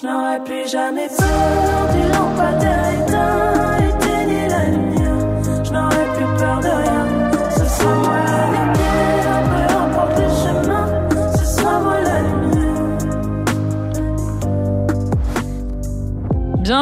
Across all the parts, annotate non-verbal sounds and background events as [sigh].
Je n'aurais plus jamais peur du lampadaire éteint,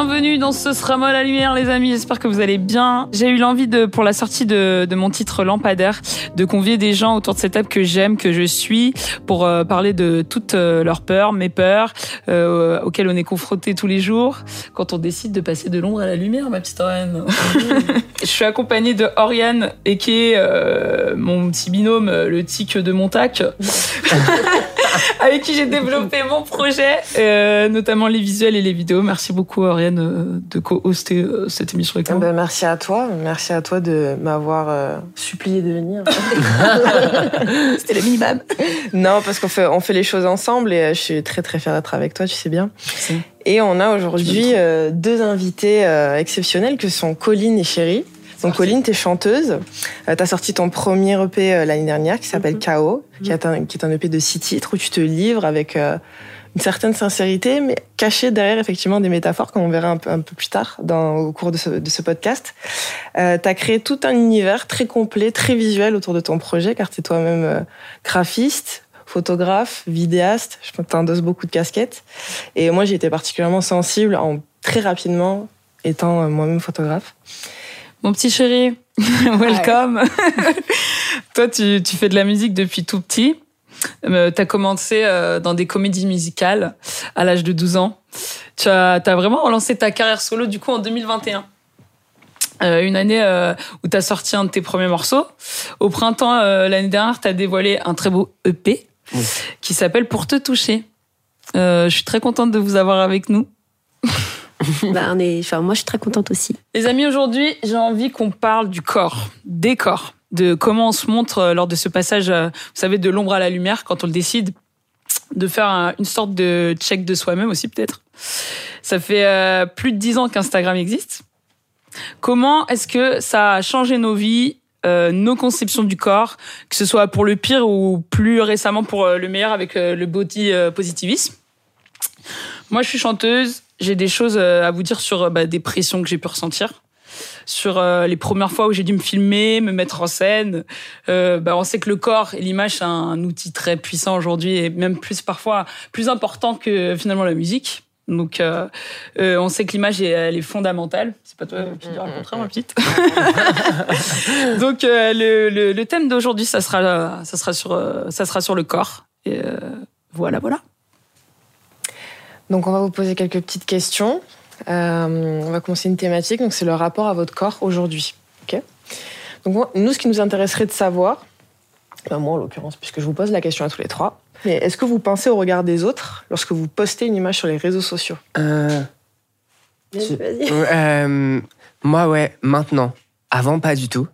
Bienvenue dans Ce sera moi la lumière, les amis. J'espère que vous allez bien. J'ai eu l'envie de, pour la sortie de, de mon titre Lampadaire, de convier des gens autour de cette table que j'aime, que je suis, pour euh, parler de toutes euh, leurs peurs, mes peurs, euh, auxquelles on est confronté tous les jours quand on décide de passer de l'ombre à la lumière, ma petite reine. [laughs] je suis accompagnée de Oriane, et qui est mon petit binôme, le tic de Montac. [laughs] [laughs] avec qui j'ai développé mon projet, euh, notamment les visuels et les vidéos. Merci beaucoup, Ariane, euh, de co-hoster euh, cette émission avec Ah moi. ben, merci à toi, merci à toi de m'avoir euh, supplié de venir. [laughs] [laughs] C'était le minimum. non, parce qu'on fait, on fait les choses ensemble et euh, je suis très très fière d'être avec toi, tu sais bien. Et on a aujourd'hui euh, deux invités euh, exceptionnels que sont Colline et Chérie. Donc Colline, t'es chanteuse. Euh, T'as sorti ton premier EP euh, l'année dernière qui s'appelle Mhm. K.O., qui, est un, qui est un EP de six titres où tu te livres avec euh, une certaine sincérité, mais cachée derrière effectivement des métaphores, comme on verra un peu, un peu plus tard dans, au cours de ce, de ce podcast. T'as créé tout un univers très complet, très visuel autour de ton projet, car t'es toi-même graphiste, photographe, vidéaste. Je pense que beaucoup de casquettes. Et moi, j'ai été particulièrement sensible en très rapidement étant moi-même photographe. Mon petit chéri, [laughs] welcome. Toi, tu, tu fais de la musique depuis tout petit. Euh, tu as commencé euh, dans des comédies musicales à l'âge de 12 ans. Tu as, as vraiment relancé ta carrière solo du coup en 2021. Euh, une année euh, où tu as sorti un de tes premiers morceaux. Au printemps, l'année dernière, tu as dévoilé un très beau EP Oui. qui s'appelle Pour te toucher. Je suis très contente de vous avoir avec nous. [laughs] [laughs] Bah, on est, enfin, moi, je suis très contente aussi. Les amis, aujourd'hui, j'ai envie qu'on parle du corps, des corps, de comment on se montre euh, lors de ce passage, euh, vous savez, de l'ombre à la lumière, quand on le décide, de faire un- une sorte de check de soi-même aussi, peut-être. Ça fait euh, plus de dix ans qu'Instagram existe. Comment est-ce que ça a changé nos vies, euh, nos conceptions du corps, que ce soit pour le pire ou plus récemment pour le meilleur avec euh, le body positivisme? Moi, je suis chanteuse. J'ai des choses euh, à vous dire sur euh, bah, des pressions que j'ai pu ressentir sur euh, les premières fois où j'ai dû me filmer, me mettre en scène. Euh, bah, on sait que le corps et l'image c'est un outil très puissant aujourd'hui et même plus parfois plus important que finalement la musique. Donc, euh, euh, on sait que l'image, elle est fondamentale. C'est pas toi qui dis le contraire, ma petite. [laughs] Donc, le, le, le thème d'aujourd'hui, ça sera, ça sera sur, ça sera sur le corps. Et voilà, voilà. Donc, on va vous poser quelques petites questions. Euh, on va commencer une thématique, donc c'est le rapport à votre corps aujourd'hui. Ok donc, nous, ce qui nous intéresserait de savoir, ben, moi en l'occurrence, puisque je vous pose la question à tous les trois, mais est-ce que vous pensez au regard des autres lorsque vous postez une image sur les réseaux sociaux? Euh, vas-y. euh, moi, ouais, maintenant. Avant, pas du tout.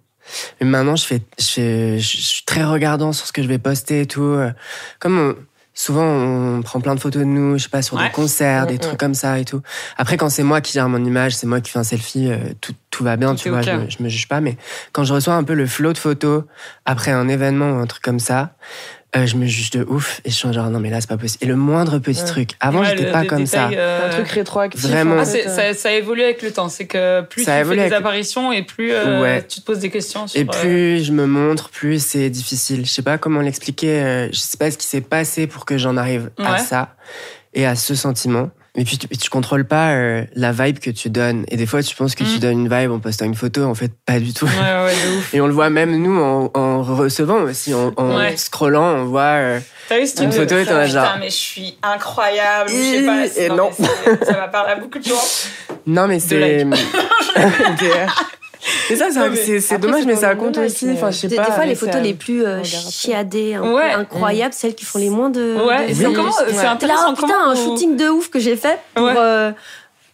Mais maintenant, je fais, je je suis très regardant sur ce que je vais poster et tout. Euh, Comme on- souvent, on prend plein de photos de nous, je sais pas, sur Ouais. des concerts, des Mhm. trucs comme ça et tout. Après, quand c'est moi qui gère mon image, c'est moi qui fais un selfie, euh, tout, tout va bien, Tout tu vois, je, me, je me juge pas. Mais quand je reçois un peu le flot de photos après un événement ou un truc comme ça, euh, je me juge de ouf et je suis genre, non, mais là, c'est pas possible. Et le moindre petit Ouais. truc. Avant, Ouais, j'étais pas des comme ça. euh, Un truc rétroactif Vraiment. en Ah, euh, ça, ça évolue avec le temps. C'est que plus Ça tu fais des avec apparitions et plus euh, Ouais. tu te poses des questions. Sur, Et euh, plus je me montre, plus c'est difficile. Je sais pas comment l'expliquer. Je sais pas ce qui s'est passé pour que j'en arrive Ouais. à ça et à ce sentiment. Et puis tu, tu contrôles pas euh, la vibe que tu donnes. Et des fois, tu penses que Mm. tu donnes une vibe en postant une photo, en fait, pas du tout. Ouais, ouais, de ouf. Et on le voit même nous en, en recevant aussi, en, en Ouais. scrollant, on voit. euh, vu Une photo et t'en as genre- Putain, mais je suis incroyable. je sais pas. Et non, mais Ça va parler à beaucoup de gens. Non, mais c'est. [laughs] [laughs] mais ça, c'est- c'est dommage, c'est mais ça compte aussi. Enfin, je sais Des, pas. des fois, les c'est- photos les plus euh, chiadées, un Ouais. peu incroyables, celles qui font les moins de. Ouais, c'est C'est intéressant. oh, putain, comment un shooting de ouf que j'ai fait pour Ouais. euh,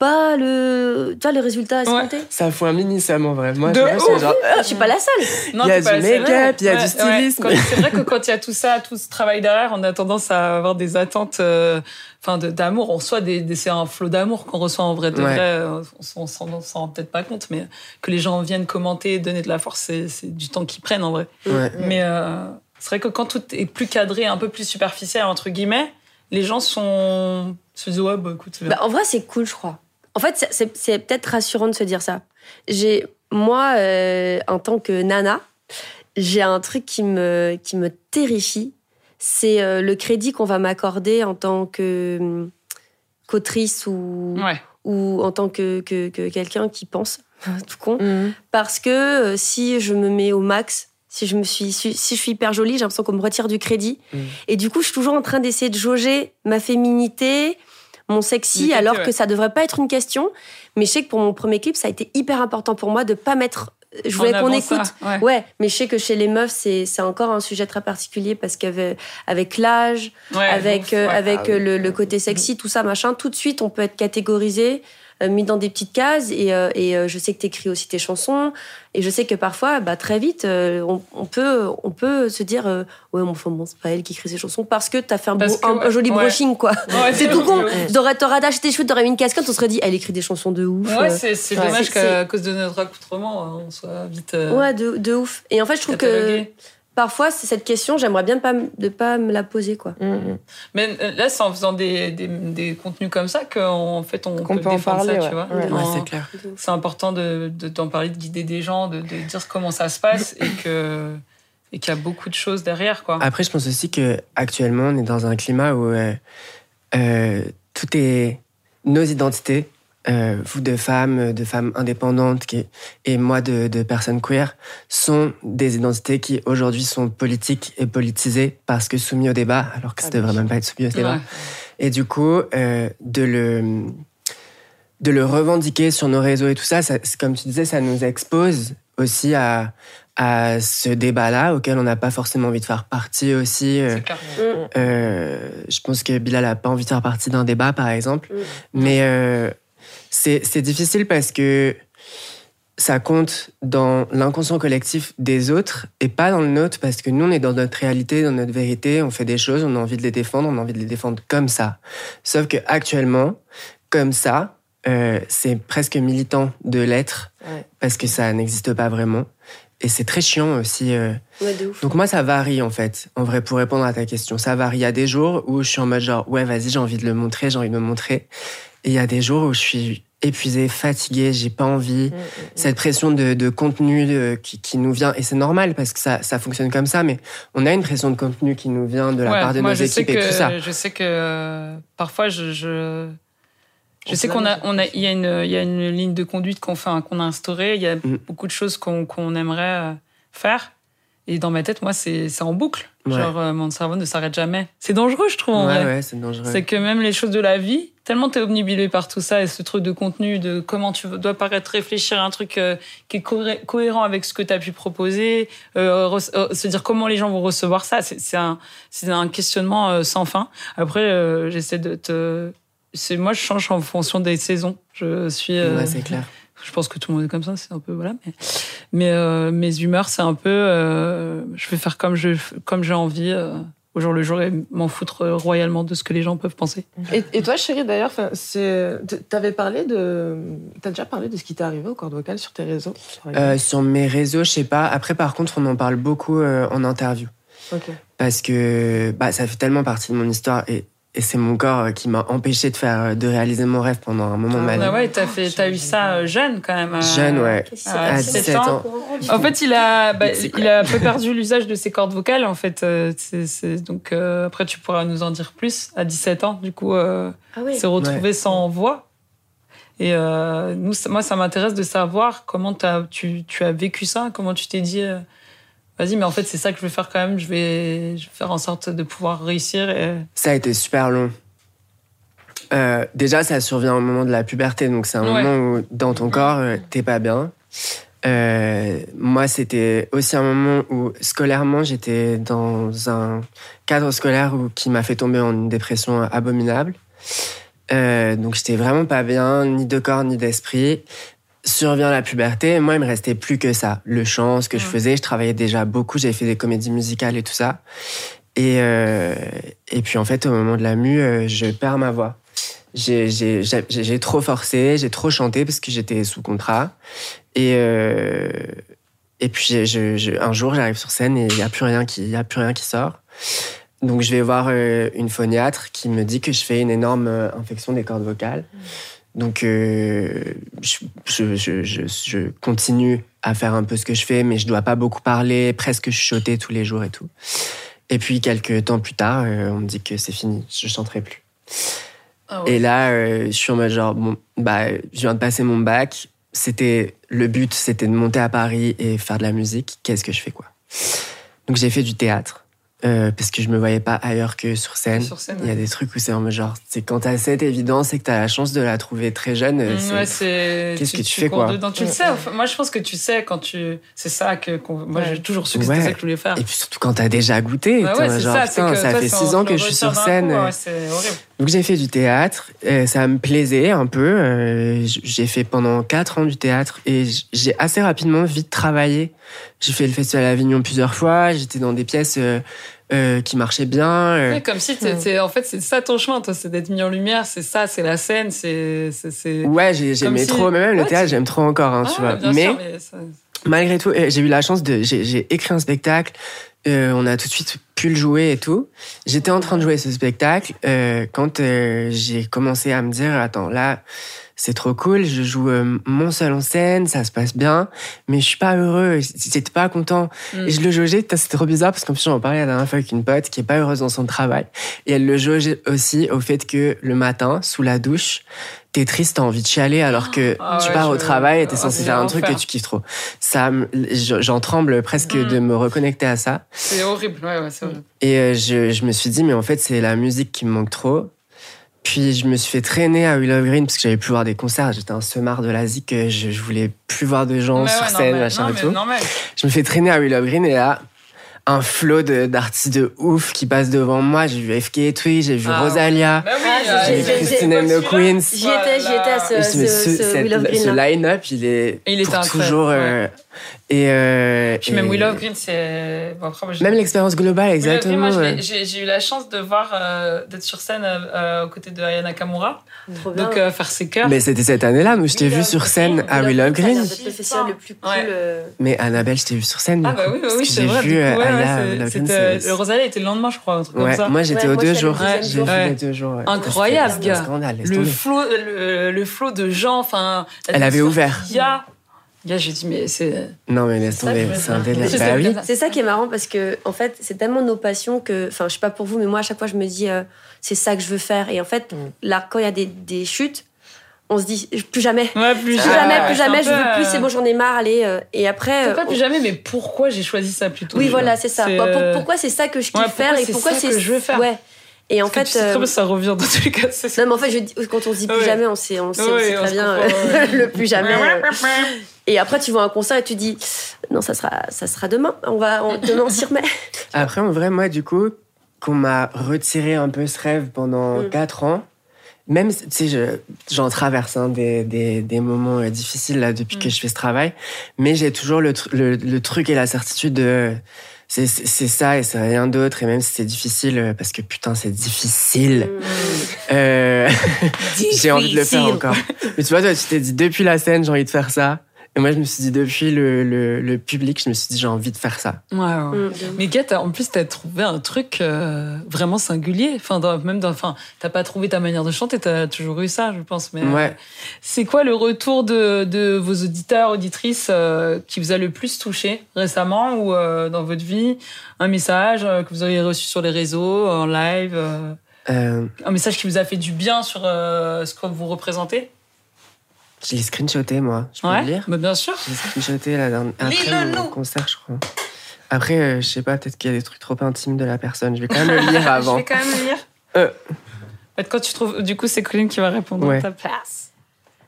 pas le, tu vois, le résultat escompté. Ça fout un mini Sam en vrai. Moi, De je genre. Ah, je suis pas la seule. Non, Il y a du make-up, il y a du Ouais, ouais. stylisme. C'est vrai que quand il y a tout ça, tout ce travail derrière, on a tendance à avoir des attentes, euh, enfin, de- d'amour. On reçoit des, des- c'est un flot d'amour qu'on reçoit en vrai de Ouais. vrai. On, s'en- rend peut-être pas compte, mais que les gens viennent commenter, donner de la force, c'est du temps qu'ils prennent en vrai. Ouais. Mais euh, c'est vrai que quand tout est plus cadré, un peu plus superficiel entre guillemets, les gens sont Tu te dis, ouais, bah écoute. Bah, en vrai, c'est cool, je crois. En fait, c'est- peut-être rassurant de se dire ça. J'ai, moi, euh, en tant que nana, j'ai un truc qui me, qui me terrifie. C'est euh, le crédit qu'on va m'accorder en tant que hum, qu'autrice ou, Ouais. ou en tant que, que, que quelqu'un qui pense, [laughs] tout con. Mhm. Parce que euh, si je me mets au max, si je me suis, si, je suis hyper jolie, j'ai l'impression qu'on me retire du crédit. Mm. Et du coup, je suis toujours en train d'essayer de jauger ma féminité, mon sexy, alors ouais. que ça devrait pas être une question. Mais je sais que pour mon premier clip, ça a été hyper important pour moi de pas mettre. Je voulais qu'on ça, écoute. ouais. Ouais, mais je sais que chez les meufs, c'est c'est encore un sujet très particulier parce qu'avec avec l'âge, Ouais, avec euh, ouais. avec Ah oui. le, le côté sexy, tout ça, machin, tout de suite, on peut être catégorisé, euh, mis dans des petites cases. Et, euh, et euh, je sais que t'écris aussi tes chansons. Et je sais que parfois, bah, très vite, euh, on, on peut on peut se dire, euh, ouais, enfin, bon, c'est pas elle qui écrit ses chansons parce que t'as fait un, beau- un- que, un joli ouais. brushing, quoi. Ouais, C'est tout con. T'aurais attaché tes cheveux, t'aurais mis une casquette, on serait dit, elle écrit des chansons de ouf. Ouais, euh. c'est dommage qu'à cause de notre accoutrement, on soit vite euh, Ouais, de, de ouf. Et en fait, je trouve que. Parfois, c'est cette question, j'aimerais bien de pas, de pas me la poser, quoi. Mhm. Mais euh, là, c'est en faisant des, des, des contenus comme ça qu'en fait, on Qu'on peut, peut en défendre parler, ça, ouais. tu vois. Ouais. En- Ouais, c'est clair. c'est important de de- d'en parler, de guider des gens, de, de dire comment ça se passe et que et qu'il y a beaucoup de choses derrière, quoi. Après, je pense aussi que actuellement, on est dans un climat où euh, euh, tout est nos identités, euh, vous de femmes, de femmes indépendantes, qui, et moi de, de personnes queer, sont des identités qui aujourd'hui sont politiques et politisées parce que soumis au débat, alors que ça Ah, devrait même pas être soumis au débat. Ouais. Et du coup, euh, de le de le revendiquer sur nos réseaux et tout ça, comme tu disais, ça nous expose aussi à à ce débat-là auquel on n'a pas forcément envie de faire partie aussi. euh, euh, je pense que Bilal a pas envie de faire partie d'un débat, par exemple. Mm. Mais euh, c'est difficile parce que ça compte dans l'inconscient collectif des autres et pas dans le nôtre parce que nous, on est dans notre réalité, dans notre vérité, on fait des choses, on a envie de les défendre, on a envie de les défendre comme ça. Sauf que actuellement, comme ça, euh, c'est presque militant de l'être Ouais. parce que ça n'existe pas vraiment. Et c'est très chiant aussi. euh, Ouais, de ouf. donc moi, ça varie en fait. En vrai, pour répondre à ta question, ça varie. Il y a des jours où je suis en mode genre, ouais, vas-y, j'ai envie de le montrer, j'ai envie de me montrer. Et il y a des jours où je suis épuisée, fatiguée, j'ai pas envie. Mhm. Cette pression de, de contenu de- qui, qui nous vient, et c'est normal parce que ça, ça fonctionne comme ça, mais on a une pression de contenu qui nous vient de la Ouais, part de moi, nos je sais équipes que, et tout ça. Je sais que euh, parfois, je, je, sais qu'on a, on a, il y a une, il y a une ligne de conduite qu'on fait, qu'on a instaurée. Il y a Mm. beaucoup de choses qu'on qu'on aimerait euh, faire. Et dans ma tête, moi, c'est c'est en boucle. Ouais. Genre, euh, mon cerveau ne s'arrête jamais. C'est dangereux, je trouve. en vrai. ouais, c'est dangereux. C'est que même les choses de la vie, tellement t'es obnubilé par tout ça et ce truc de contenu, de comment tu dois paraître réfléchir à un truc euh, qui est cohé- cohérent avec ce que tu as pu proposer, euh, euh, se dire comment les gens vont recevoir ça, c'est un, un questionnement euh, sans fin. Après, euh, j'essaie de te... Moi, je change en fonction des saisons. Je suis... euh, Ouais, c'est clair. Je pense que tout le monde est comme ça, c'est un peu voilà. Mais, mais euh, mes humeurs, c'est un peu, euh, je vais faire comme je comme j'ai envie euh, au jour le jour et m'en foutre royalement de ce que les gens peuvent penser. Et, et toi, chérie, d'ailleurs, c'est- t'avais parlé de, t'as déjà parlé de ce qui t'est arrivé au corps vocal sur tes réseaux. Euh, sur mes réseaux, je sais pas. Après, par contre, on en parle beaucoup euh, en interview. Parce que bah, ça fait tellement partie de mon histoire et, et c'est mon corps euh, qui m'a empêché de faire de réaliser mon rêve pendant un moment Ah vie. Ah ouais, t'as fait, t'as eu ça euh, jeune quand même. euh, Jeune, ouais. à À 17 17 ans. En fait, il a, bah, il a un peu perdu l'usage de ses cordes vocales. En fait, euh, c'est, c'est- donc euh, après tu pourras nous en dire plus. À 17 ans, du coup, euh, Ah retrouvé sans voix. Et euh, nous, moi, ça m'intéresse de savoir comment t'as, tu, tu as vécu ça, comment tu t'es dit, euh, vas-y, mais en fait, c'est ça que je vais faire quand même. Je vais, je vais faire en sorte de pouvoir réussir. Et... Ça a été super long. Euh, déjà, ça survient au moment de la puberté, donc c'est un Ouais. moment où dans ton corps, euh, t'es pas bien. Euh, moi, c'était aussi un moment où scolairement, j'étais dans un cadre scolaire où, qui m'a fait tomber en une dépression abominable. Donc, j'étais vraiment pas bien, ni de corps ni d'esprit. Survient la puberté, moi, il me restait plus que ça. Le chant, ce que je faisais, je travaillais déjà beaucoup, j'avais fait des comédies musicales et tout ça. Et, euh, et puis, en fait, au moment de la mue, euh, je perds ma voix. J'ai- J'ai j'ai- j'ai trop forcé, j'ai trop chanté parce que j'étais sous contrat. Et, euh, et puis, j'ai- je, je- un jour, j'arrive sur scène et il n'y a, plus rien qui- il y a plus rien qui sort. Donc je vais voir euh, une phoniatre qui me dit que je fais une énorme euh, infection des cordes vocales. Donc euh, je, je, je, je, je continue à faire un peu ce que je fais, mais je dois pas beaucoup parler, presque chuchoter tous les jours et tout. Et puis quelques temps plus tard, euh, on me dit que c'est fini, je chanterai plus. Ah ouais. Et là, euh, je suis en mode genre, bon, bah, je viens de passer mon bac. C'était le but, c'était de monter à Paris et faire de la musique. Qu'est-ce que je fais quoi? Donc j'ai fait du théâtre euh, parce que je me voyais pas ailleurs que sur scène. Sur scène, Il y a ouais. des trucs où c'est en mode genre, c'est quand t'as cette évidence et que t'as la chance de la trouver très jeune. euh, Mm, ouais, c'est. Qu'est-ce que tu tu fais, quoi? dedans. Tu le sais. enfin, moi, je pense que tu sais quand tu. C'est ça que. Moi, Ouais. j'ai toujours su que Ouais. c'était ça que je voulais faire. Et puis surtout quand t'as déjà goûté. Bah genre, ça. C'est putain, que ça toi, fait six on ans que je suis sur scène. coup, euh, ouais, c'est horrible. Donc j'ai fait du théâtre, euh, ça me plaisait un peu. euh, j'ai fait pendant quatre ans du théâtre et j'ai assez rapidement vite travaillé. J'ai fait le festival Avignon plusieurs fois, j'étais dans des pièces euh, qui marchaient bien. euh. Ouais, comme si en fait c'est ça ton chemin toi c'est d'être mis en lumière c'est ça c'est la scène c'est Ouais, j'ai- j'aimais si- trop, mais même le théâtre, j'aime trop encore, hein, Ah, tu vois. bien mais sûr, mais ça- malgré tout, euh, j'ai eu la chance de, j'ai écrit un spectacle. Euh, on a tout de suite pu le jouer et tout. J'étais en train de jouer ce spectacle euh, quand euh, j'ai commencé à me dire attends là c'est trop cool, je joue euh, mon seul en scène, ça se passe bien, mais je suis pas heureux, j'étais pas content. Mm. Et je le jaugeais, c'était trop bizarre parce qu'en plus j'en parlais la dernière fois avec une pote qui est pas heureuse dans son travail et elle le jaugeait aussi au fait que le matin sous la douche t'es triste, t'as envie de chialer alors que [gasps] Ah tu ouais, pars au travail et t'es ah, censé faire un truc que tu kiffes trop. Ça, j'en tremble presque Mm. de me reconnecter à ça. C'est horrible ouais, ouais c'est horrible Et euh, je, je me suis dit, mais en fait, c'est la musique qui me manque trop. Puis je me suis fait traîner à Willow Green parce que j'avais plus voir des concerts. J'étais un semard de la zik, que je, je voulais plus voir de gens sur ouais, scène, normal, machin non, et mais tout. normal. Je me fais traîner à Willow Green et là, un flot de- d'artistes de, ouf qui passent devant moi. J'ai vu FK Twig, j'ai vu Ah, Rosalia, Bah oui, Ah, euh, j'ai- vu Christine and the Queens. J'y étais, j'y étais à ce- ce- ce ce là. line-up, il est Il pour toujours. euh, et, euh, puis même et- Willow Green c'est bon, Même l'expérience globale, exactement. j'ai eu la chance de voir euh, d'être sur scène euh, euh, aux côtés de Ayana Nakamura Trop bien. donc euh, faire ses chœurs Mais c'était cette année-là où je t'ai vu sur scène Green, à Willow Green, d'être le festival le plus cool. Ouais. Mais Annabelle, je t'ai vu sur scène. ah bah coup, oui, bah parce oui que c'est j'ai vrai vu c'est- c'est- le Rosalia était le lendemain je crois un truc Ouais, comme ça moi j'étais aux deux jours. J'ai vu les deux jours. Incroyable, gars. le flot de gens enfin Elle avait ouvert. Gars, j'ai dit, mais c'est. Non, mais laisse Ça, tomber, c'est un délire. C'est Bah ça, oui. C'est ça qui est marrant parce que, en fait, c'est tellement nos passions que, enfin, je sais pas pour vous, mais moi, à chaque fois, je me dis, euh, c'est ça que je veux faire. Et en fait, Mm. là, quand il y a des, des chutes, on se dit, plus jamais. Ouais, plus Plus jamais. Ouais, plus jamais, je peu, veux plus, euh, c'est bon, j'en ai marre, allez. euh, et après. C'est pas plus jamais, mais pourquoi j'ai choisi ça plutôt Oui, voilà, c'est ça. Bah, pour- euh, pourquoi c'est ça que je kiffe Ouais, faire pourquoi et c'est pourquoi ça c'est que je veux faire? Ouais. Et en parce fait, tu sais très euh, bien, ça revient dans tous les cas. c'est ça. non, mais en fait, je dis, quand on se dit plus Ouais. jamais, on sait, on sait, on sait on très bien [laughs] le plus jamais. [laughs] Et après, tu vois un concert et tu dis, non, ça sera, ça sera demain. On va, on- demain, on s'y remet. [laughs] Après, en vrai, moi, du coup, qu'on m'a retiré un peu ce rêve pendant Mm. 4 ans, même, tu sais, je- j'en traverse hein, des, des, des moments euh, difficiles là depuis Mm. que je fais ce travail, mais j'ai toujours le, tr- le, le truc et la certitude de c'est ça et c'est rien d'autre, et même si c'est difficile, euh, parce que putain, c'est difficile, euh, [laughs] j'ai envie de le faire encore. Mais tu vois, toi, tu t'es dit depuis la scène, j'ai envie de faire ça. Et moi, je me suis dit, depuis le, le, le public, je me suis dit, j'ai envie de faire ça. Ouais, ouais. Mm. Mais t'as- en plus, t'as trouvé un truc euh, vraiment singulier. Enfin, dans- même dans, enfin, t'as pas trouvé ta manière de chanter, t'as toujours eu ça, je pense. Mais euh, Ouais. c'est quoi le retour de, de vos auditeurs, auditrices euh, qui vous a le plus touché récemment ou euh, dans votre vie? Un message euh, que vous avez reçu sur les réseaux, en live, euh, Euh, un message qui vous a fait du bien sur euh, ce que vous représentez? Je l'ai screenshoté, moi. Je peux le lire bah, bien sûr. J'ai screenshoté la dernière après mon concert, je crois. Après, euh, je sais pas, peut-être qu'il y a des trucs trop intimes de la personne. Je vais quand même le [laughs] lire Je avant. vais quand même le lire. Euh. En fait, Quand tu trouves, du coup, c'est Colline qui va répondre Ouais. à ta place.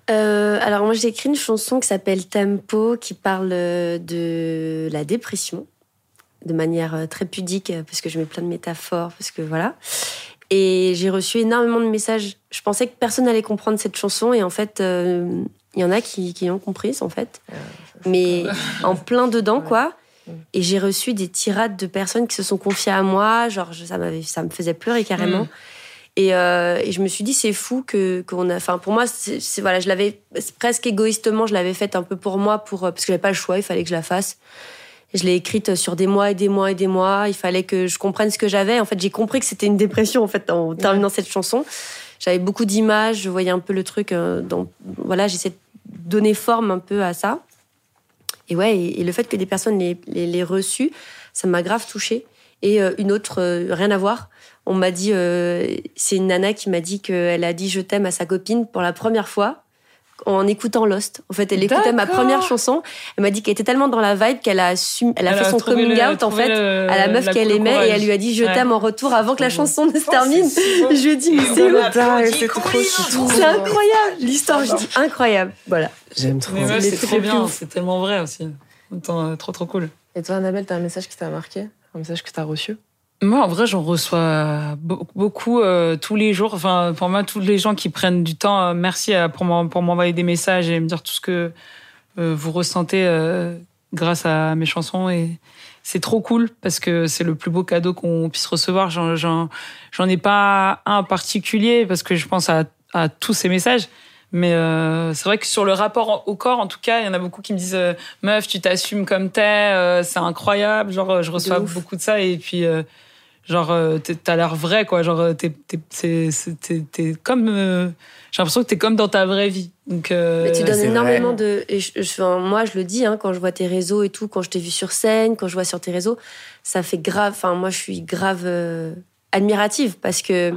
Euh, alors moi j'ai écrit une chanson qui s'appelle Tempo qui parle euh, de la dépression de manière très pudique parce que je mets plein de métaphores parce que voilà et j'ai reçu énormément de messages je pensais que personne n'allait comprendre cette chanson et en fait euh, il y en a qui, qui ont compris en fait mais en plein dedans quoi et j'ai reçu des tirades de personnes qui se sont confiées à moi genre ça me faisait pleurer carrément Mm. et, euh, et je me suis dit, c'est fou que qu'on a. Enfin, pour moi, c'est voilà, je l'avais presque égoïstement, je l'avais faite un peu pour moi, pour euh, parce que j'avais pas le choix, il fallait que je la fasse. Je l'ai écrite sur des mois et des mois et des mois. Il fallait que je comprenne ce que j'avais. En fait, j'ai compris que c'était une dépression en fait en terminant cette chanson. J'avais beaucoup d'images, je voyais un peu le truc. euh, dans, voilà, j'essaie de donner forme un peu à ça. Et ouais, et, et le fait que des personnes l'aient les, les reçu, ça m'a grave touchée. Et euh, une autre, euh, rien à voir. On m'a dit, euh, c'est une nana qui m'a dit qu'elle a dit je t'aime à sa copine pour la première fois en écoutant Lost. En fait, elle écoutait ma première chanson. Elle m'a dit qu'elle était tellement dans la vibe qu'elle a assumé, elle a Elle fait a son coming le- out en fait le- à la meuf qu'elle aimait et elle lui a dit je Ouais. t'aime en retour avant que la chanson ne se Oh, termine. Je lui ai dit mais c'est applaudi, c'est incroyable. L'histoire, je dis incroyable. Voilà. J'aime trop. Mais ouais, Les c'est trucs trop bien, ouf. c'est tellement vrai aussi. En même temps, euh, trop trop cool. Et toi, Annabelle, t'as un message qui t'a marqué? Un message que t'as reçu? Moi, en vrai, j'en reçois be- beaucoup euh, tous les jours. Enfin, pour moi, tous les gens qui prennent du temps, euh, merci euh, pour m'en- pour m'envoyer des messages et me dire tout ce que euh, vous ressentez grâce à mes chansons. Et c'est trop cool parce que c'est le plus beau cadeau qu'on puisse recevoir. J'en- ai pas un en particulier parce que je pense à, à tous ces messages. Mais euh, c'est vrai que sur le rapport au corps, en tout cas, il y en a beaucoup qui me disent euh, meuf, tu t'assumes comme t'es, euh, c'est incroyable. Genre, je reçois beaucoup de ça et puis genre euh, t'as l'air vrai quoi. Genre euh, t'es t'es c'est- c'est- t'es- t'es comme euh, j'ai l'impression que t'es comme dans ta vraie vie. Donc euh, Mais tu donnes énormément de. Et je, je- enfin, moi, je le dis, hein, quand je vois tes réseaux et tout, quand je t'ai vu sur scène, quand je vois sur tes réseaux, ça fait grave. Enfin, moi, je suis grave euh, admirative parce que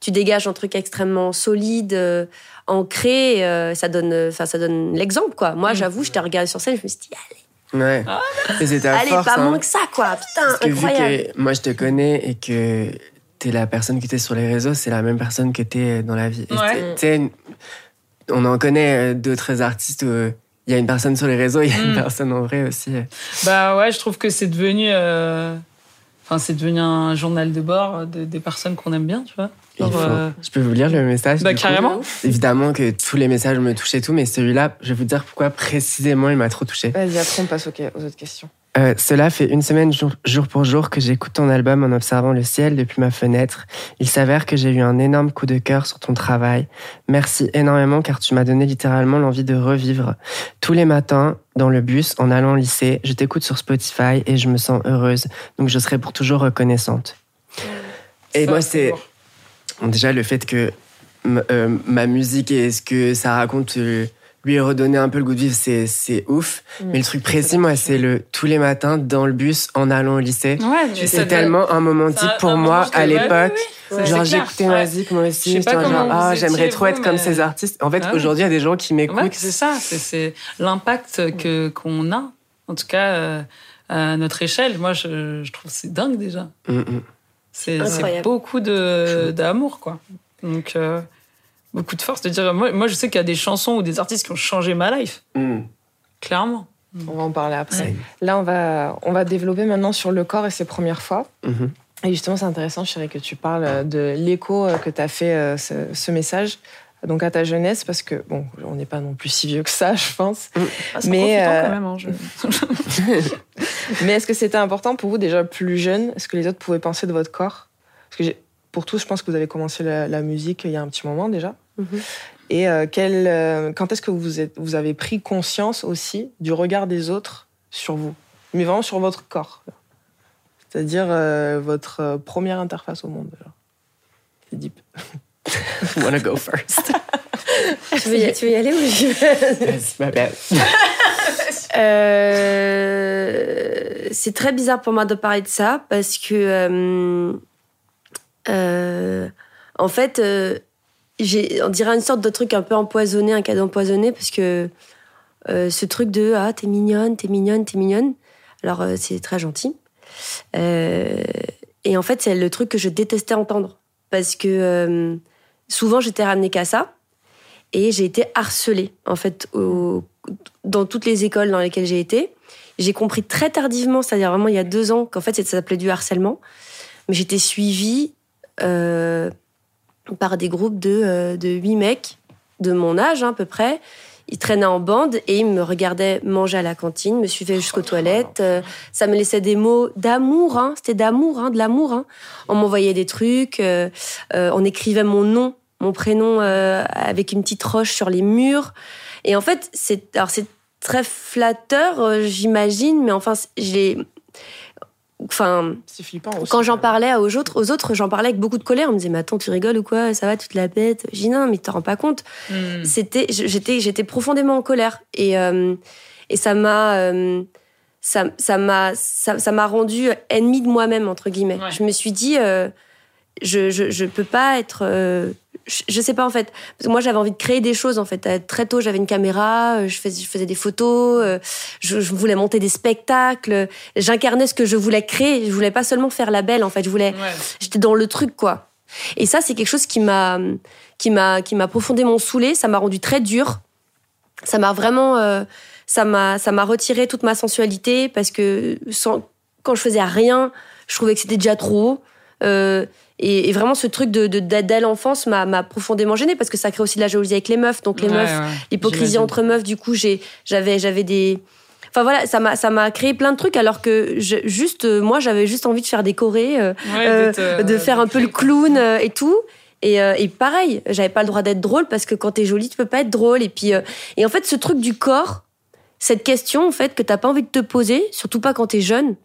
tu dégages un truc extrêmement solide, euh, ancré. euh, ça donne, enfin, ça donne l'exemple, quoi. Moi, Mm. j'avoue, je t'ai regardé sur scène, je me suis dit, Ouais. Et c'est ta allez, force. pas hein. moins que ça, quoi. Putain, Parce que vu incroyable. que moi je te connais et que t'es la personne qui était sur les réseaux, c'est la même personne que t'es dans la vie. Ouais. t'es- t'es- on en connaît euh, d'autres artistes où il y a une personne sur les réseaux, il y a une Mm. personne en vrai aussi. Bah ouais, je trouve que c'est devenu, euh, enfin c'est devenu un journal de bord de- des personnes qu'on aime bien, tu vois. Il Genre, faut- euh, Je peux vous lire le message bah coup carrément. Évidemment que tous les messages me touchent et tout, mais celui-là, je vais vous dire pourquoi précisément il m'a trop touché. Vas-y, après, on passe aux, aux autres questions. Euh, cela fait une semaine jour, jour pour jour que j'écoute ton album en observant le ciel depuis ma fenêtre. Il s'avère que j'ai eu un énorme coup de cœur sur ton travail. Merci énormément car tu m'as donné littéralement l'envie de revivre. Tous les matins, dans le bus, en allant au lycée, je t'écoute sur Spotify et je me sens heureuse. Donc je serai pour toujours reconnaissante. Et Ça, moi, c'est déjà le fait que euh, ma musique et ce que ça raconte euh, lui redonner un peu le goût de vivre, c'est c'est ouf. Mais le truc précis, moi, c'est le tous les matins dans le bus en allant au lycée. Ouais, C'est tellement un moment un- pour moi à l'époque. oui, oui. Genre j'écoutais Ouais. ma musique moi aussi, j'étais genre, ah j'aimerais trop vous, être comme mais- ces artistes. En fait Ah aujourd'hui il y a des gens qui m'écoutent. Ouais, c'est ça, c'est- c'est l'impact que qu'on a, en tout cas euh, à notre échelle. Moi, je, je trouve que c'est dingue déjà. Mm, mm. C'est beaucoup de d'amour, quoi. Donc euh, beaucoup de force de dire. Moi, moi je sais qu'il y a des chansons ou des artistes qui ont changé ma life, Mm. clairement. On va en parler après. Ouais. Là, on va, on va développer maintenant sur le corps et ses premières fois. Mhm. Et justement, c'est intéressant, chérie, que tu parles euh, de l'écho euh, que tu as fait euh, ce, ce message donc à ta jeunesse, parce que, bon, on n'est pas non plus si vieux que ça, [laughs] je pense. Ah, c'est Mais, euh, quand même. hein, je- [laughs] Mais est-ce que c'était important pour vous, déjà plus jeune Est-ce que les autres pouvaient penser de votre corps? Parce que j'ai- pour tous, je pense que vous avez commencé la, la musique il y a un petit moment déjà. Mhm. Et euh, quel, euh, quand est-ce que vous, êtes, vous avez pris conscience aussi du regard des autres sur vous? Mais vraiment sur votre corps. C'est-à-dire euh, votre euh, première interface au monde. C'est deep. You [laughs] wanna go first? Tu veux, y, tu veux y aller ou je vais? Yes, my bad. [laughs] Euh, c'est très bizarre pour moi de parler de ça parce que, euh, en fait, euh, on dirait une sorte de truc un peu empoisonné, un cadeau empoisonné parce que euh, ce truc de ah t'es mignonne, t'es mignonne, t'es mignonne. Alors c'est très gentil. Et en fait c'est le truc que je détestais entendre parce que souvent j'étais ramenée qu'à ça et j'ai été harcelée en fait dans toutes les écoles dans lesquelles j'ai été. J'ai compris très tardivement, c'est-à-dire vraiment il y a deux ans, qu'en fait ça s'appelait du harcèlement. Mais j'étais suivie par des groupes de, euh, de huit mecs de mon âge hein, à peu près. Ils traînaient en bande et ils me regardaient manger à la cantine, me suivaient jusqu'aux toilettes. Euh, ça me laissait des mots d'amour, hein, c'était d'amour, hein, de l'amour. On m'envoyait des trucs, euh, euh, on écrivait mon nom, mon prénom euh, avec une petite roche sur les murs. Et en fait, c'est c'est très flatteur, euh, j'imagine, mais enfin, j'ai. Enfin, quand j'en parlais aux autres, aux autres, j'en parlais avec beaucoup de colère. On me disait, mais attends, tu rigoles ou quoi? Ça va, tu te la dis, non, mais tu te rends pas compte. Hmm. C'était, j'étais, j'étais profondément en colère. Et, euh, et ça m'a. euh, ça, ça m'a ça, ça m'a rendu ennemi de moi-même entre guillemets. Ouais. Je me suis dit euh, je, je je peux pas être euh, je, sais pas en fait. Parce que moi j'avais envie de créer des choses en fait. Euh, très tôt j'avais une caméra euh, je faisais je faisais des photos euh, je, je voulais monter des spectacles. J'incarnais ce que je voulais créer. Je voulais pas seulement faire la belle en fait. Je voulais Ouais. j'étais dans le truc quoi. Et ça c'est quelque chose qui m'a qui m'a qui m'a profondément saoulée. Ça m'a rendu très dur ça m'a vraiment euh, ça m'a ça m'a retiré toute ma sensualité parce que sans, quand je faisais rien je trouvais que c'était déjà trop euh, et, et vraiment ce truc de de- dès l'enfance m'a m'a profondément gênée parce que ça crée aussi de la jalousie avec les meufs donc les Ouais, meufs ouais. l'hypocrisie entre meufs du coup j'ai j'avais j'avais des enfin voilà ça m'a ça m'a créé plein de trucs alors que je, juste euh, moi j'avais juste envie de faire des chorés euh, Ouais, euh, euh, de faire un peu le clown euh, et tout. Et, euh, et pareil, j'avais pas le droit d'être drôle parce que quand t'es jolie, tu peux pas être drôle. Et puis, euh, et en fait, ce truc du corps, cette question en fait que t'as pas envie de te poser, surtout pas quand t'es jeune,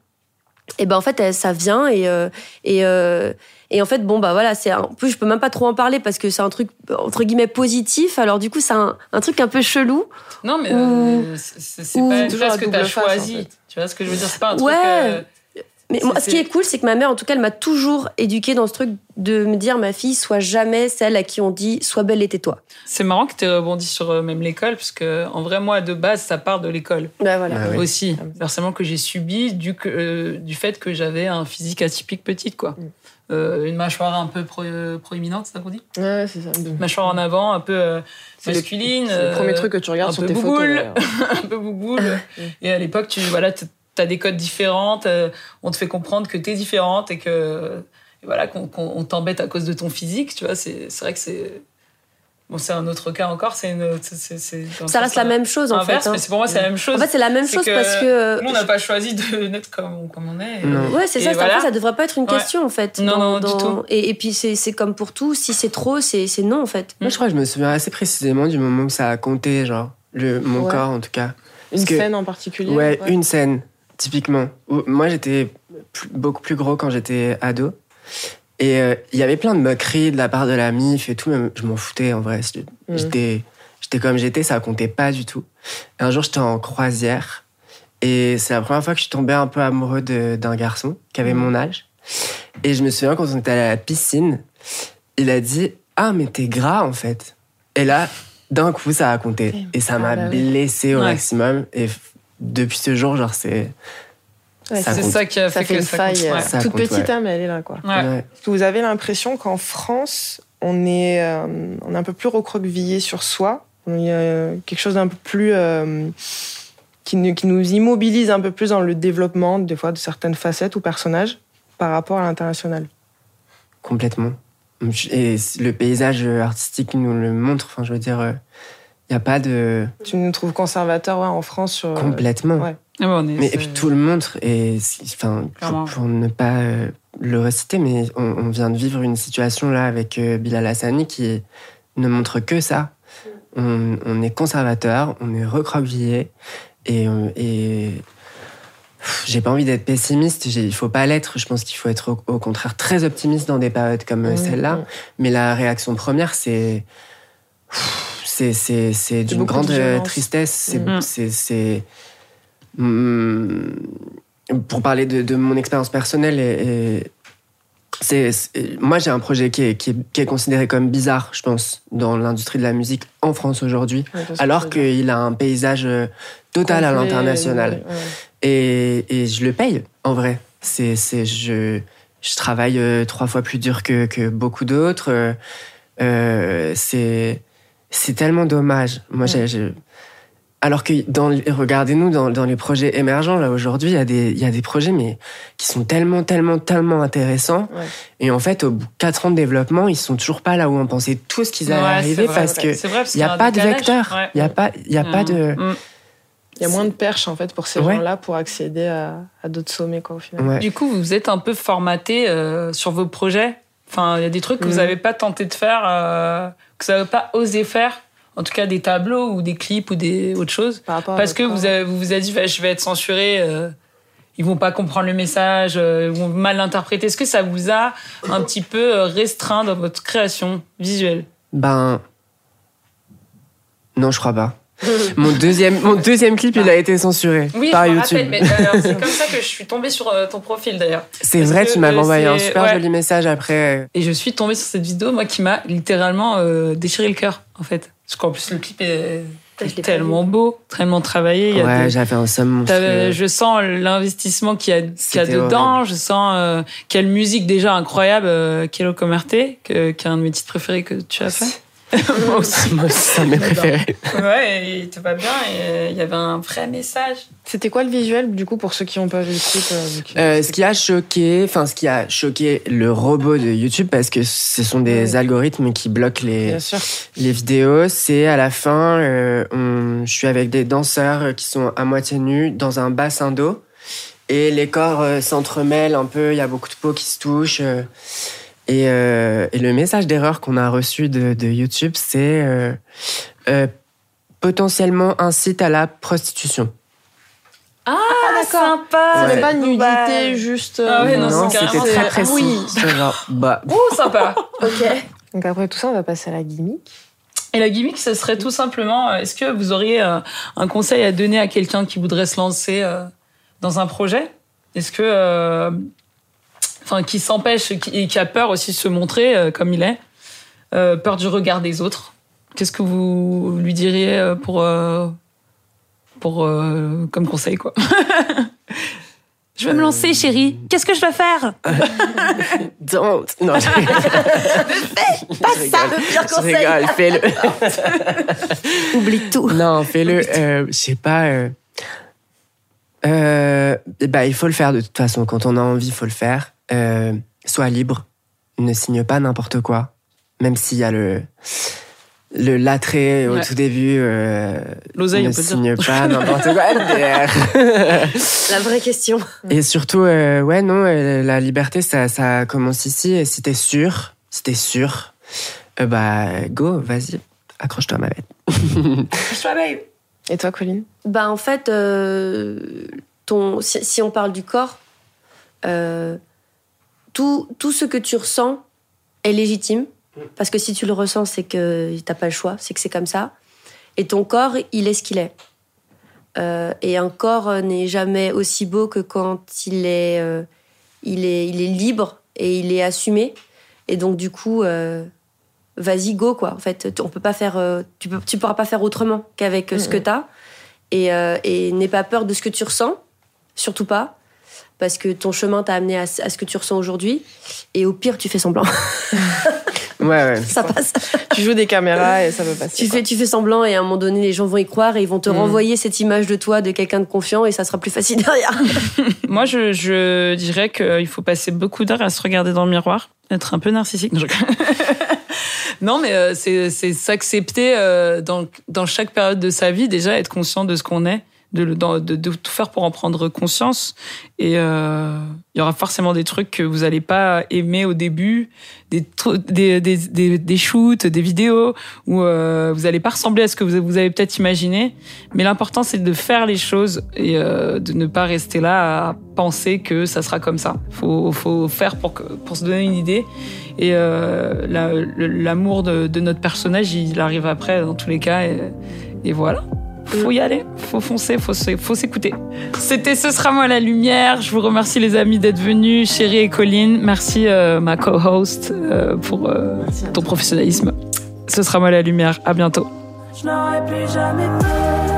et ben en fait, ça vient et euh, et euh, et en fait, bon bah voilà, c'est un peu, je peux même pas trop en parler parce que c'est un truc entre guillemets positif. Alors du coup, c'est un, un truc un peu chelou. Non, mais euh, c'est pas une chose à que t'as face, en choisi. fait. Tu vois ce que je veux dire? C'est pas un truc. Ouais. euh, Mais moi, ce qui est cool, c'est que ma mère, en tout cas, elle m'a toujours éduquée dans ce truc de me dire, ma fille, sois jamais celle à qui on dit, sois belle et tais-toi. C'est marrant que tu aies rebondi sur euh, même l'école, parce que en vrai, moi, de base, ça part de l'école Ben voilà. Ah oui. aussi. Forcément que j'ai subi du, que- euh, du fait que j'avais un physique atypique petite, quoi. Mm. Euh, une mâchoire un peu pro- euh, proéminente, c'est ça qu'on dit? Ouais, c'est ça. Mâchoire en avant, un peu euh, C'est le- masculine. C'est le premier euh, truc que tu regardes sur tes photos. bouboule. d'ailleurs. [laughs] un peu bouboule. [laughs] et à l'époque, tu voilà, as des codes différents, on te fait comprendre que tu es différente et que et voilà qu'on qu'on- on t'embête à cause de ton physique, tu vois. C'est c'est vrai que c'est bon, c'est un autre cas encore. C'est une, dans Ça reste la même chose, en inverse, fait. hein. mais c'est pour moi c'est la même chose. En fait, c'est la même chose que parce que. Nous, on n'a pas choisi de naître comme, comme on est. Non. Ouais, c'est ça, c'est- voilà. ça devrait pas être une Ouais. question, en fait. Non, non, du tout. Et, et puis, c'est c'est comme pour tout, si c'est trop, c'est c'est non, en fait. Moi, je crois que je me souviens assez précisément du moment où ça a compté, genre, le, mon Ouais. corps en tout cas. Une que- scène en particulier. Ouais, une scène, typiquement. Moi, j'étais beaucoup plus gros quand j'étais ado. Et euh, il y avait plein de moqueries de la part de la MIF et tout, mais je m'en foutais en vrai. J'étais- Mhm. J'étais comme j'étais, ça comptait pas du tout. Un jour, j'étais en croisière. Et c'est la première fois que je suis tombé un peu amoureux d'un garçon qui avait Mhm. mon âge. Et je me souviens quand on était à la piscine, il a dit Ah, mais t'es gras en fait. Et là, d'un coup, ça a compté. Et ça Ah, m'a bah oui. blessé au Ouais. maximum. Et depuis ce jour, genre, c'est. Ouais, C'est ça qui a Ça fait, fait que une ça faille, compte. euh, Ouais. Ça toute compte, petite, ouais. hein, mais elle est là, quoi. Ouais. Ouais. Est-ce que vous avez l'impression qu'en France, on est, euh, on est un peu plus recroquevillé sur soi Il y a quelque chose d'un peu plus. euh, qui, nous- qui nous immobilise un peu plus dans le développement, des fois, de certaines facettes ou personnages par rapport à l'international. Complètement. Et le paysage artistique nous le montre. Enfin, je veux dire, il n'y a pas de. Tu nous trouves conservateur ouais, en France sur. euh, Complètement. ouais. Ah bon, on est- Mais, et puis tout le montre. Et enfin, pour, pour ne pas euh, le reciter, mais on, on vient de vivre une situation là avec euh, Bilal Hassani qui ne montre que ça. On, on est conservateur, on est recroquevillé. Et, j'ai pas envie d'être pessimiste, il faut pas l'être. Je pense qu'il faut être au, au contraire très optimiste dans des périodes comme Mmh, celle-là. mmh. Mais la réaction première, c'est. C'est, c'est, c'est d'une grande de euh, tristesse. C'est, Hmm, Pour parler de, de mon expérience personnelle, et, et c'est, moi j'ai un projet qui est, qui, est, qui est considéré comme bizarre, je pense, dans l'industrie de la musique en France aujourd'hui, Ouais, alors qu'il a un paysage euh, total à l'international. ouais. Et, et je le paye, en vrai. C'est, c'est, je, je travaille euh, trois fois plus dur que, que beaucoup d'autres. Euh, c'est, c'est tellement dommage. Moi, j'ai- alors que dans, regardez-nous dans, dans les projets émergents là aujourd'hui, il y a des, il y a des projets mais qui sont tellement, tellement, tellement intéressants. Ouais. Et en fait, au bout de quatre ans de développement, ils sont toujours pas là où on pensait tous qu'ils allaient Ouais, arriver vrai, parce c'est que c'est vrai, parce il n'y qu'il a pas de vecteur. Il n'y a pas, il y a pas de. Mm. Il y a moins de perches, en fait, pour ces Ouais. gens-là pour accéder à, à d'autres sommets, quoi, au final. Ouais. Du coup, vous êtes un peu formaté euh, sur vos projets. Enfin, il y a des trucs que vous n'avez pas tenté de faire, euh, que vous n'avez pas osé faire en tout cas des tableaux ou des clips ou des autres choses Par rapport à Parce que vous avez, vous vous avez dit, bah, je vais être censuré, euh, ils vont pas comprendre le message, euh, ils vont mal l'interpréter. Est-ce que ça vous a un petit peu euh, restreint dans votre création visuelle? Ben. Non, je crois pas. [laughs] mon, deuxième, mon deuxième clip, il a été censuré Oui, par je me YouTube. rappelle, mais c'est [laughs] comme ça que je suis tombée sur euh, ton profil d'ailleurs. C'est vrai, que, tu m'avais euh, envoyé un super ouais. joli message après. Et je suis tombée sur cette vidéo, moi, qui m'a littéralement euh, déchiré le cœur, en fait. Parce qu'en plus, le clip est tellement beau, tellement travaillé. Il y a Ouais, des- j'avais un somme monstrueux. je sens l'investissement qu'il y a, qu'il y a dedans. Je sens euh, quelle musique déjà incroyable, euh, Kelo Comerte, que, qui est un de mes titres préférés que tu as fait. [laughs] Moi aussi. Moi aussi, c'est un de mes préférés. Ouais, et il te va bien et euh, il y avait un vrai message. C'était quoi le visuel, du coup, pour ceux qui n'ont pas vu le clip euh, Euh, ce qui a choqué, enfin, ce qui a choqué le robot de YouTube, parce que ce sont des Ouais. algorithmes qui bloquent les, les vidéos, c'est à la fin, euh, on- je suis avec des danseurs qui sont à moitié nus dans un bassin d'eau. Et les corps euh, s'entremêlent un peu, il y a beaucoup de peau qui se touchent. Euh, et, euh, et le message d'erreur qu'on a reçu de, de YouTube, c'est euh, euh, potentiellement un site à la prostitution. Ah, d'accord. sympa. C'était pas nudité, juste. euh, Ah ouais, non, non, c'est c'était carrément- très précis. Oui. C'est genre, bah, [laughs] Ouh, sympa. Ok. Donc après tout ça, on va passer à la gimmick. Et la gimmick, ce serait tout simplement, euh, est-ce que vous auriez euh, un conseil à donner à quelqu'un qui voudrait se lancer euh, dans un projet? Est-ce que, euh, enfin, qui s'empêche qui- et qui a peur aussi de se montrer euh, comme il est, euh, peur du regard des autres Qu'est-ce que vous lui diriez euh, pour, pour euh, comme conseil quoi? [laughs] Je vais me lancer, chérie. Qu'est-ce que je dois faire? [laughs] Don't. Non, je Pas Je ça, rigole. le pire Je conseil. rigole, fais-le. [laughs] Oublie tout. Non, fais-le. euh, je sais pas. Euh, euh, bah, il faut le faire de toute façon. Quand on a envie, il faut le faire. Euh, sois libre. Ne signe pas n'importe quoi. Même s'il y a le le l'attrait au Ouais. tout début. Euh, L'oseille, ne on peut dire. signe pas n'importe quoi. [laughs] La vraie question. Et surtout, euh, ouais, non, euh, la liberté, ça, ça commence ici. Et si t'es sûr, si t'es sûr, euh, bah, go, vas-y, accroche-toi à ma bête. Et toi, Colline? Bah en fait, euh, ton, si, si on parle du corps, euh, tout, tout ce que tu ressens est légitime. Parce que si tu le ressens, c'est que t'as pas le choix, c'est que c'est comme ça. Et ton corps, il est ce qu'il est. Euh, et un corps n'est jamais aussi beau que quand il est, euh, il est, il est libre et il est assumé. Et donc du coup, euh, vas-y go quoi. En fait, on peut pas faire, tu peux, tu pourras pas faire autrement qu'avec ce que t'as. Et, et n'aie pas peur de ce que tu ressens, surtout pas, parce que ton chemin t'a amené à, ce- à ce que tu ressens aujourd'hui. Et au pire, tu fais semblant, Ouais, ouais. [laughs] ça passe. Tu joues des caméras et ça peut passer. Tu quoi. fais, tu fais semblant et à un moment donné, les gens vont y croire et ils vont te Mm. renvoyer cette image de toi, de quelqu'un de confiant, et ça sera plus facile derrière. [laughs] Moi, je, je dirais qu'il faut passer beaucoup d'heures à se regarder dans le miroir, être un peu narcissique. Non, je- [laughs] Non, mais euh, c'est c'est s'accepter euh, dans, dans chaque période de sa vie, déjà être conscient de ce qu'on est, de, de, de tout faire pour en prendre conscience. Et euh, il y aura forcément des trucs que vous n'allez pas aimer au début, des, des, des, des, des shoots, des vidéos où euh, vous n'allez pas ressembler à ce que vous, vous avez peut-être imaginé. Mais l'important, c'est de faire les choses et euh, de ne pas rester là à penser que ça sera comme ça. Faut, faut faire pour, que, pour se donner une idée. Et euh, l'amour de, de notre personnage, il arrive après dans tous les cas. Et voilà. Faut y aller, faut foncer, faut s'écouter. C'était Ce sera moi la lumière. Je vous remercie les amis d'être venus, Chérie et Colline. Merci euh, ma co-host euh, pour euh, ton professionnalisme. Ce sera moi la lumière. À bientôt. Je n'aurais plus jamais peur